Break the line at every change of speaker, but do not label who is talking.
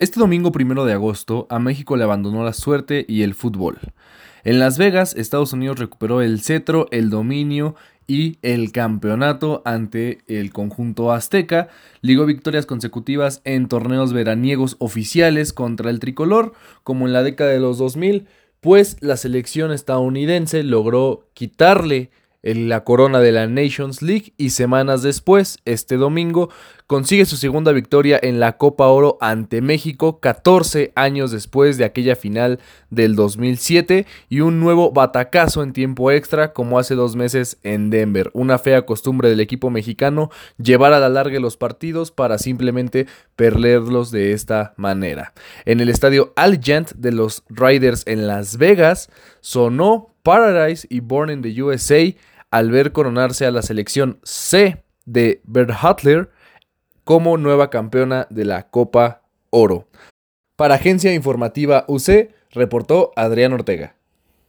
Este domingo primero de agosto, a México le abandonó la suerte y el fútbol. En Las Vegas, Estados Unidos recuperó el cetro, el dominio y el campeonato ante el conjunto azteca. Ligó victorias consecutivas en torneos veraniegos oficiales contra el tricolor, como en la década de los 2000, pues la selección estadounidense logró quitarle la corona de la Nations League y semanas después, este domingo, consigue su segunda victoria en la Copa Oro ante México 14 años después de aquella final del 2007 y un nuevo batacazo en tiempo extra como hace dos meses en Denver. Una fea costumbre del equipo mexicano llevar a la larga los partidos para simplemente perderlos de esta manera. En el estadio Allegiant de los Riders en Las Vegas sonó Paradise y Born in the USA al ver coronarse a la selección C de Bert Hutler como nueva campeona de la Copa Oro. Para Agencia Informativa UC, reportó Adrián Ortega.